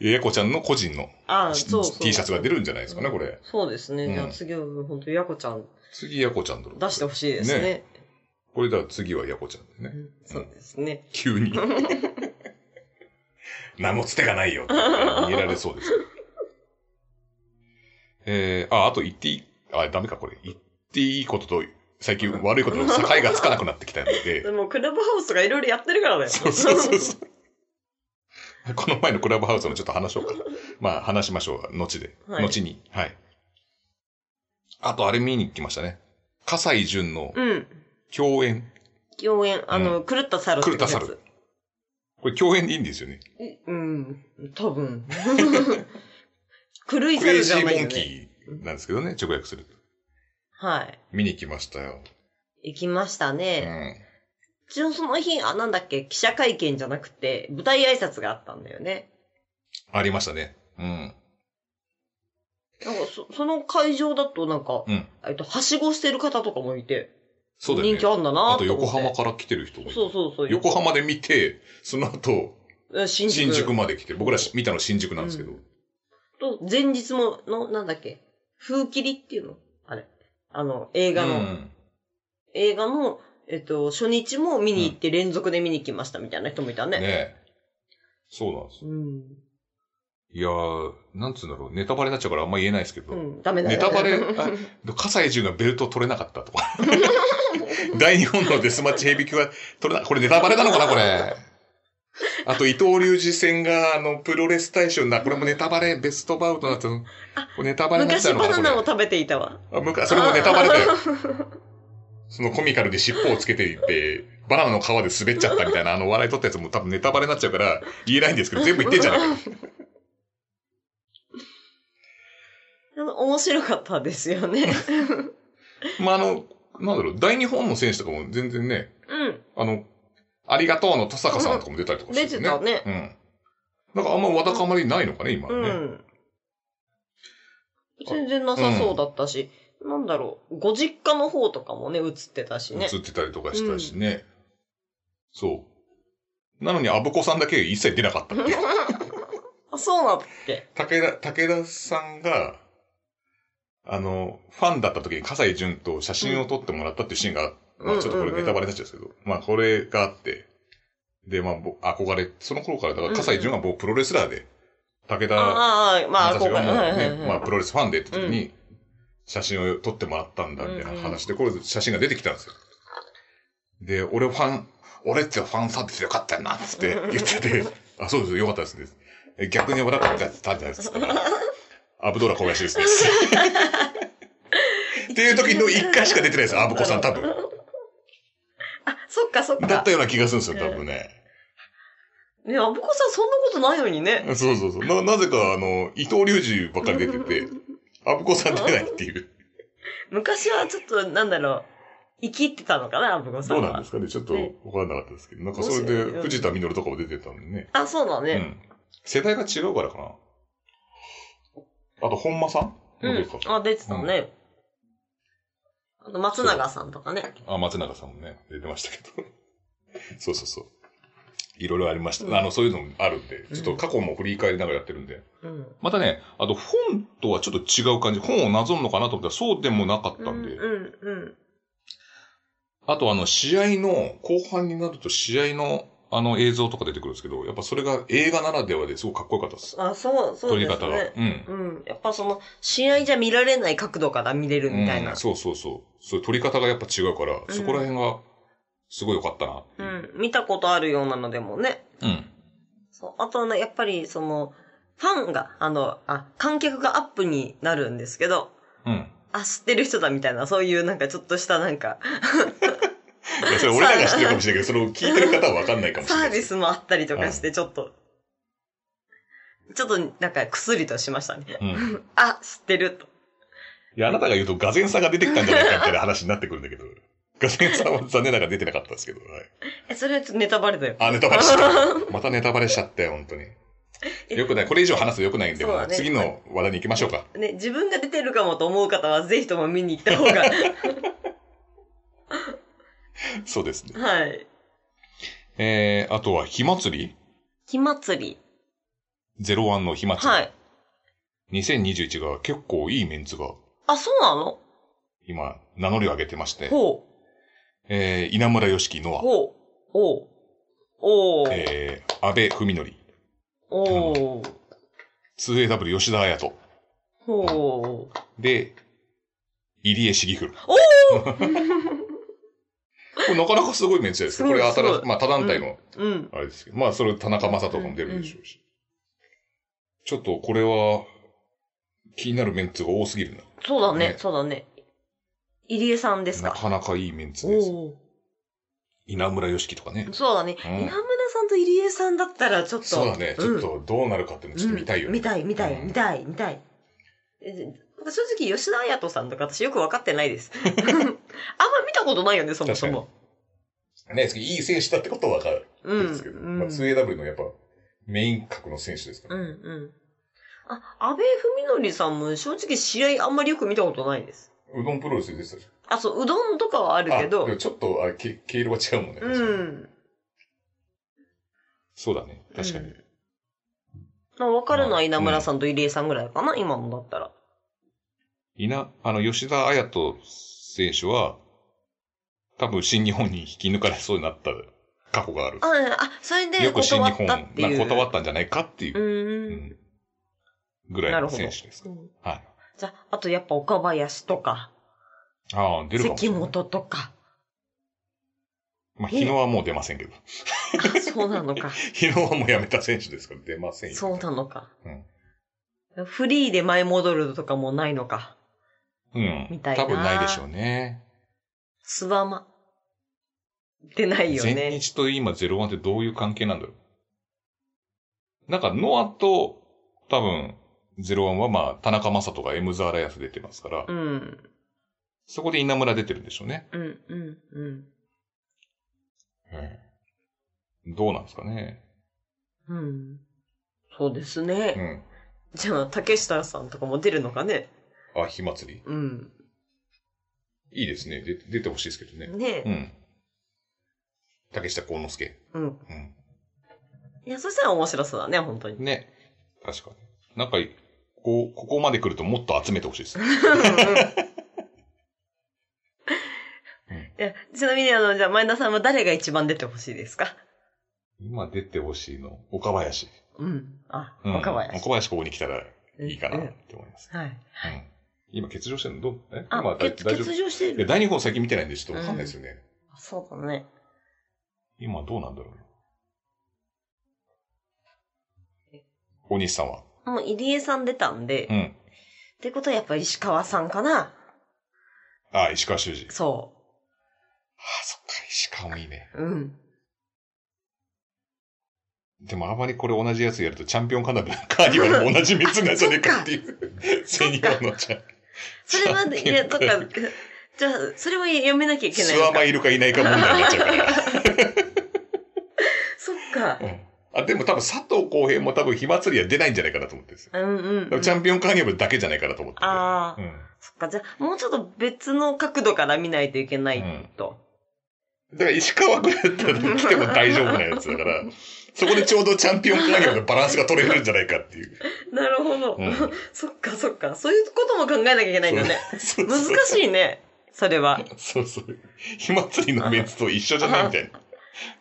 [SPEAKER 2] いやヤコちゃんの個人の
[SPEAKER 1] ああ、そうそう。
[SPEAKER 2] T シャツが出るんじゃないですかね、これ。
[SPEAKER 1] そうですね。
[SPEAKER 2] うん
[SPEAKER 1] じゃあ次は本当やこちゃん
[SPEAKER 2] 次、ヤコちゃんだろう。
[SPEAKER 1] 出してほしいですね。
[SPEAKER 2] これだ次はヤコちゃんだよね。
[SPEAKER 1] うんそうですね。
[SPEAKER 2] 急に。名のつてがないよって逃げられそうです。えー、あ、あと言っていい、あ、ダメか、これ。言っていいことと、最近悪いことの境がつかなくなってきたので
[SPEAKER 1] で、もクラブハウスとかいろいろやってるからだよ。
[SPEAKER 2] そうそうそうそう。この前のクラブハウスのちょっと話しようか。まあ話しましょう。後で。
[SPEAKER 1] はい
[SPEAKER 2] 後に。はい。あとあれ見に来ましたね。笠井淳の
[SPEAKER 1] うん。
[SPEAKER 2] 共演。
[SPEAKER 1] 共演、あの、狂った猿ってやつ
[SPEAKER 2] 狂った猿これ共演でいいんですよね。
[SPEAKER 1] うん、多分。狂い
[SPEAKER 2] クレイ
[SPEAKER 1] 猿じゃないよ
[SPEAKER 2] ジーモンキ
[SPEAKER 1] ね。
[SPEAKER 2] ーなんですけどね、直訳すると。
[SPEAKER 1] はい。
[SPEAKER 2] 見に来ましたよ。
[SPEAKER 1] 行きました
[SPEAKER 2] う
[SPEAKER 1] ね。
[SPEAKER 2] ん。
[SPEAKER 1] 一応その日、あ、なんだっけ、記者会見じゃなくて、舞台挨拶があったんだよね。
[SPEAKER 2] ありましたね。うん。
[SPEAKER 1] なんかそ、その会場だとなんか、
[SPEAKER 2] うん。
[SPEAKER 1] えっと、はしごしてる方とかもいて、
[SPEAKER 2] そうだよね。
[SPEAKER 1] 人気あんだな
[SPEAKER 2] あと
[SPEAKER 1] と思って。
[SPEAKER 2] 横浜から来てる人もいる
[SPEAKER 1] そうそうそう。
[SPEAKER 2] 横浜で見て、その後、
[SPEAKER 1] え新宿。
[SPEAKER 2] 新宿まで来て、僕ら見たの新宿なんですけど。
[SPEAKER 1] と、前日も、の、なんだっけ、風切りっていうの？あれ。あの、映画の、
[SPEAKER 2] うん
[SPEAKER 1] 映画の、えっと、初日も見に行って連続で見に来ましたみたいな人もいたね。
[SPEAKER 2] ねえ。そうなんです。
[SPEAKER 1] うん。
[SPEAKER 2] いやー、なんつうんだろう、ネタバレになっちゃうからあんま言えないですけど、
[SPEAKER 1] うん、ダメだ
[SPEAKER 2] ネタバレ、あ、葛西潤がベルト取れなかったとか。大日本のデスマッチヘビー級は取れな、これネタバレなのかな、これ。あと、伊藤隆二戦が、あの、プロレス大賞な、これもネタバレ、ベストバウトになったの。これネタバレになっちゃうのかな、
[SPEAKER 1] 昔バナナを。食べていたわ。
[SPEAKER 2] あ、むか、それもネタバレだよ。そのコミカルで尻尾をつけていって、バナナの皮で滑っちゃったみたいな、あの笑い取ったやつも多分ネタバレになっちゃうから、言えないんですけど、全部言ってんじゃないか。
[SPEAKER 1] あ の面白かったですよね。
[SPEAKER 2] まあ、あの、なんだろう、大日本の選手とかも全然ね、
[SPEAKER 1] うん。
[SPEAKER 2] あの、ありがとうの登坂さんとかも出たりとかして
[SPEAKER 1] 出てたね。
[SPEAKER 2] うん。なんかあんまわだかまりないのかね、今ね。
[SPEAKER 1] ん。全然なさそうだったし、なんだろう、ご実家の方とかもね、映ってたしね
[SPEAKER 2] 映。ってたりとかしたしね。そう。なのに、アブコさんだけ一切出なかったっ。
[SPEAKER 1] あ、そうなんだっけ
[SPEAKER 2] 武田、武田さんが、あの、ファンだった時に笠井淳と写真を撮ってもらったっていうシーンが、まあちょっとこれネタバレになっちゃうんですけど、まあこれがあって、で、まあぼ憧れ、その頃から、だから笠井淳はもうプロレスラーで、武田
[SPEAKER 1] ああ、まあ、
[SPEAKER 2] 正史がもう
[SPEAKER 1] はいはい
[SPEAKER 2] ね、
[SPEAKER 1] はい
[SPEAKER 2] まあプロレスファンでって時に、写真を撮ってもらったんだ、みたいな話で、これ写真が出てきたんですよ。で、俺ファン、俺ってファンサービスよかったよな、つって言ってて、あ、そうですよかったですね。え逆に俺だったんじゃないですか。アブドーラ小林ですね。っていう時の一回しか出てないですよ、アブコさん多分。
[SPEAKER 1] あ、そっかそっか。
[SPEAKER 2] だったような気がするんですよ、多分ね。
[SPEAKER 1] ね、アブコさんそんなことないのにね。
[SPEAKER 2] そうそうそう。な、なぜか、あの、伊藤隆二ばっかり出てて、アブコさん出ないっていう。
[SPEAKER 1] 昔はちょっと、なんだろう、生きってたのかな、アブコさ
[SPEAKER 2] ど
[SPEAKER 1] んは。
[SPEAKER 2] うなんですかねちょっと
[SPEAKER 1] ね
[SPEAKER 2] わからなかったですけど。なんかそれで、藤田実とかも出てたんでね。
[SPEAKER 1] あ、そうだね。
[SPEAKER 2] うん。世代が違うからかな。あと、本間さん
[SPEAKER 1] う
[SPEAKER 2] 出てた
[SPEAKER 1] あ、出てたね。あと、松永さんとかね。
[SPEAKER 2] あ、松永さんもね、出てましたけど。そうそうそう。いろいろありました。
[SPEAKER 1] うん
[SPEAKER 2] あの、そういうのもあるんで、ちょっと過去も振り返りながらやってるんで。
[SPEAKER 1] うん。
[SPEAKER 2] またね、あと本とはちょっと違う感じ。本をなぞるのかなと思ったらそうでもなかったんで。
[SPEAKER 1] うん、うん。
[SPEAKER 2] あとあの、試合の、後半になると試合の、あの映像とか出てくるんですけど、やっぱそれが映画ならではですごくかっこよかったです。
[SPEAKER 1] あ、そう、そう
[SPEAKER 2] 撮り方が。
[SPEAKER 1] ですね。
[SPEAKER 2] うん。
[SPEAKER 1] うん。やっぱその、試合じゃ見られない角度から見れるみたいな
[SPEAKER 2] うん。そうそうそう。そう撮り方がやっぱ違うから、
[SPEAKER 1] うん
[SPEAKER 2] そこら辺がすごい良かったな
[SPEAKER 1] う
[SPEAKER 2] いう。
[SPEAKER 1] ん。見たことあるようなのでもね。
[SPEAKER 2] うん。
[SPEAKER 1] そう。あとね、やっぱりその、ファンが、あの、あ、観客がアップになるんですけど、
[SPEAKER 2] うん。
[SPEAKER 1] あ、知ってる人だみたいな、そういうなんかちょっとしたなんか、
[SPEAKER 2] いやそれ俺らが知ってるかもしれないけど、その聞いてる方はわかんないかもしれ
[SPEAKER 1] サ
[SPEAKER 2] ないです。
[SPEAKER 1] ービスもあったりとかして、ちょっと、ちょっとなんか薬としましたね。
[SPEAKER 2] うん。
[SPEAKER 1] あ、知ってると。
[SPEAKER 2] いや、あなたが言うと、ガゼンさんが出てきたんじゃないかみたいな話になってくるんだけど、ガゼンさんは残念ながら出てなかったですけど、はい。
[SPEAKER 1] え、それはちょっとネタバレだよ。
[SPEAKER 2] あ、ネタバレしちゃった。またネタバレしちゃったよ、本当に。よくない。これ以上話すとよくないんで、
[SPEAKER 1] ね
[SPEAKER 2] 次の話題に行きましょうか。
[SPEAKER 1] ね、自分が出てるかもと思う方は、ぜひとも見に行った方が。
[SPEAKER 2] そうですね。
[SPEAKER 1] はい。
[SPEAKER 2] えー、あとは、火祭り？
[SPEAKER 1] 火祭り。
[SPEAKER 2] ?01 の火祭り。
[SPEAKER 1] はい。
[SPEAKER 2] 2021が結構いいメンツが
[SPEAKER 1] あ、そうなの？
[SPEAKER 2] 今、名乗りを上げてまして、
[SPEAKER 1] ほ
[SPEAKER 2] えー、稲村良樹、ノ
[SPEAKER 1] う。
[SPEAKER 2] ア。
[SPEAKER 1] おう。おう。
[SPEAKER 2] えー、安倍文則、
[SPEAKER 1] おう。
[SPEAKER 2] 2AW 吉田彩斗、
[SPEAKER 1] ほう。
[SPEAKER 2] で、入江茂古。
[SPEAKER 1] お
[SPEAKER 2] これなかなかすごいメンツですよ。これ新しい、まあ他団体の、
[SPEAKER 1] うん。
[SPEAKER 2] あれですけど、まあそれ田中正人も出るでしょうし。ちょっとこれは、気になるメンツが多すぎるな。
[SPEAKER 1] そうだね
[SPEAKER 2] ね、
[SPEAKER 1] そうだね。入江さんです
[SPEAKER 2] な
[SPEAKER 1] か。
[SPEAKER 2] かなかいいメンツです。
[SPEAKER 1] お
[SPEAKER 2] 稲村良樹とかね
[SPEAKER 1] お。。そうだね。
[SPEAKER 2] うん
[SPEAKER 1] 稲村さんと入江さんだったらちょっと。
[SPEAKER 2] そうだね。ちょっ
[SPEAKER 1] うん
[SPEAKER 2] とどうなるかっていうのちょっと見たいよね。
[SPEAKER 1] うん見たい、見たい、
[SPEAKER 2] うん
[SPEAKER 1] 見たい、見たい。え正直、吉田彩斗さんとか私よく分かってないです。あんま見たことないよね、そもそも。
[SPEAKER 2] ね、いい選手だってことはわかる
[SPEAKER 1] うんん。
[SPEAKER 2] ですけど、
[SPEAKER 1] うん
[SPEAKER 2] まあ 2AW のやっぱメイン格の選手ですから。
[SPEAKER 1] うん、うん。あ、安倍文則さんも正直試合あんまりよく見たことないです。
[SPEAKER 2] うどんプロレスでしたじ
[SPEAKER 1] あ、そう、うどんとかはある
[SPEAKER 2] ゃん。
[SPEAKER 1] けど
[SPEAKER 2] ちょっと、あれ、け毛色は違うもんね。
[SPEAKER 1] うん。
[SPEAKER 2] そうだね。確かに。
[SPEAKER 1] まあ、分かるのは稲村さんと入江さんぐらいかな、今のだったら。
[SPEAKER 2] いな、あの、吉田彩斗選手は、多分新日本に引き抜かれそうになった過去がある。
[SPEAKER 1] あ、あ、それで
[SPEAKER 2] よく新日本、
[SPEAKER 1] 断った
[SPEAKER 2] なん
[SPEAKER 1] っていう。
[SPEAKER 2] か断ったんじゃないかっていうう、んんぐらいの選手です。
[SPEAKER 1] うん
[SPEAKER 2] はい。
[SPEAKER 1] じゃあ、あとやっぱ岡林とか、
[SPEAKER 2] ああ、出るかもし
[SPEAKER 1] 関。本とか。
[SPEAKER 2] まあ、日野はもう出ませんけど。
[SPEAKER 1] あ、そうなのか。
[SPEAKER 2] 日野はもう辞めた選手ですから出ませんよ。
[SPEAKER 1] そうなのか。
[SPEAKER 2] うん。
[SPEAKER 1] フリーで前戻るとかもないのか。
[SPEAKER 2] うん。
[SPEAKER 1] みたいな
[SPEAKER 2] 多分ないでしょうね。
[SPEAKER 1] スワマ。出ないよ
[SPEAKER 2] 全
[SPEAKER 1] ね。
[SPEAKER 2] 日と今01ってどういう関係なんだろう。なんか、ノアと、多分、01はまあ、田中正人が M ザーライアス出てますから、
[SPEAKER 1] うん。
[SPEAKER 2] そこで稲村出てるんでしょうね。
[SPEAKER 1] うん、うん、うん。
[SPEAKER 2] うんどうなんですかね。
[SPEAKER 1] うん。そうです
[SPEAKER 2] う
[SPEAKER 1] ね。
[SPEAKER 2] ん。
[SPEAKER 1] じゃあ、竹下さんとかも出るのかね。
[SPEAKER 2] あ、火祭り
[SPEAKER 1] うん。
[SPEAKER 2] いいですね。で出てほしいですけどね。
[SPEAKER 1] ね
[SPEAKER 2] うん。竹下幸之助。
[SPEAKER 1] うん。
[SPEAKER 2] うん。
[SPEAKER 1] いや、そしたら面白そうだね、本当に。
[SPEAKER 2] ね。確かに。なんか、こう、ここまで来るともっと集めてほしいですね。
[SPEAKER 1] いやちなみに、あの、じゃあ、前田さんは誰が一番出てほしいですか？
[SPEAKER 2] 今出てほしいの、岡林。
[SPEAKER 1] うん。あ、
[SPEAKER 2] うん
[SPEAKER 1] 岡林。
[SPEAKER 2] 岡林ここに来たらいいかなっ
[SPEAKER 1] うん
[SPEAKER 2] て思います。
[SPEAKER 1] はい。
[SPEAKER 2] うん。今欠場してるの？どう？え？
[SPEAKER 1] あ
[SPEAKER 2] 今、大丈夫
[SPEAKER 1] 欠場して
[SPEAKER 2] いや、
[SPEAKER 1] る。
[SPEAKER 2] 第二本先見てないんでちょっとわかんないですよね。
[SPEAKER 1] そうだね。
[SPEAKER 2] 今どうなんだろう
[SPEAKER 1] え
[SPEAKER 2] 大西さんは？
[SPEAKER 1] もう入江さん出たんで、っ
[SPEAKER 2] うん。
[SPEAKER 1] てことはやっぱ石川さんかな
[SPEAKER 2] あ、石川修司。
[SPEAKER 1] そ
[SPEAKER 2] あ、そっか、石川もいいね。
[SPEAKER 1] う。うん。
[SPEAKER 2] でもあまりこれ同じやつやるとチャンピオンカナダ、カーニバルも同じ別なんじゃねえかっていう。全日本のチャン
[SPEAKER 1] それまで、いや、とか、じゃあ、それはやめなきゃいけない
[SPEAKER 2] ス。ワマいるかいないか問題になっちゃうから。
[SPEAKER 1] そっか
[SPEAKER 2] う。んあ、でも多分佐藤浩平も多分火祭りは出ないんじゃないかなと思ってるんですよ。
[SPEAKER 1] うんうん、うん。
[SPEAKER 2] チャンピオンカーニバルだけじゃないかなと思ってて。
[SPEAKER 1] ああ、
[SPEAKER 2] うん。
[SPEAKER 1] そっか。じゃあ、もうちょっと別の角度から見ないといけないと。
[SPEAKER 2] だから石川ぐらいだったら来ても大丈夫なやつだから、そこでちょうどチャンピオンカーニバルのバランスが取れるんじゃないかっていう。
[SPEAKER 1] なるほど、
[SPEAKER 2] うん
[SPEAKER 1] そっかそっか。そういうことも考えなきゃいけないんだね。
[SPEAKER 2] そう
[SPEAKER 1] 難しいね。それは。
[SPEAKER 2] そうそう。火祭りのメンツと一緒じゃないみたいな。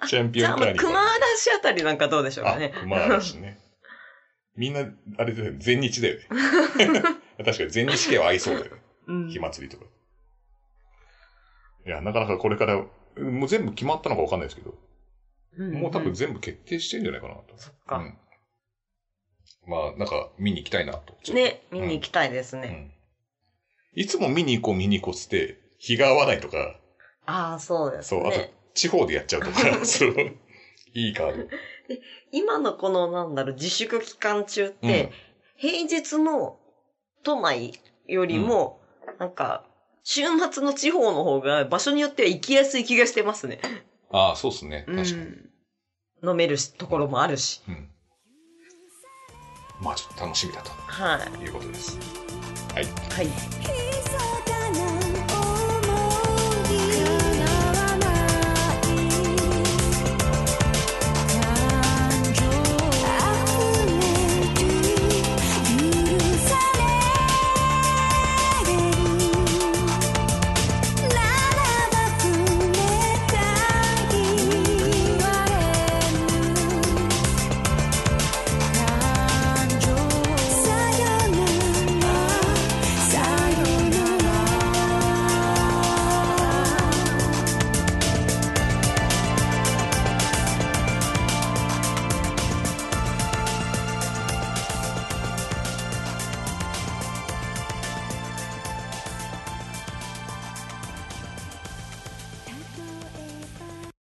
[SPEAKER 2] チャンピオンカーニバル。
[SPEAKER 1] まあ熊嵐あたりなんかどうでしょうか
[SPEAKER 2] あ
[SPEAKER 1] ね。、
[SPEAKER 2] 熊嵐ね。みんな、あれだよね、全日だよね。確かに全日系は合いそうだよね。
[SPEAKER 1] うん
[SPEAKER 2] 火祭りとか。いや、なかなかこれから、もう全部決まったのかわかんないですけど、
[SPEAKER 1] うん
[SPEAKER 2] もう多分全部決定してんじゃないかなと。
[SPEAKER 1] そっか。
[SPEAKER 2] うん。まあ、なんか見に行きたいなと。
[SPEAKER 1] ね、見に行きたいですね。
[SPEAKER 2] うん。いつも見に行こう見に行こうっつって、日が合わないとか、
[SPEAKER 1] ああ、そうです
[SPEAKER 2] そう、あと
[SPEAKER 1] ね。
[SPEAKER 2] 地方でやっちゃうとか、いいカード。
[SPEAKER 1] 今のこの、なんだろう、自粛期間中って、平日の都内よりも、なんか、週末の地方の方が場所によっては行きやすい気がしてますね。
[SPEAKER 2] ああ、そうっすね。確かに。
[SPEAKER 1] うん飲めるしところもあるし。
[SPEAKER 2] うん。まあ、ちょっと楽しみだと
[SPEAKER 1] はい。
[SPEAKER 2] いうことです。はい。
[SPEAKER 1] はい。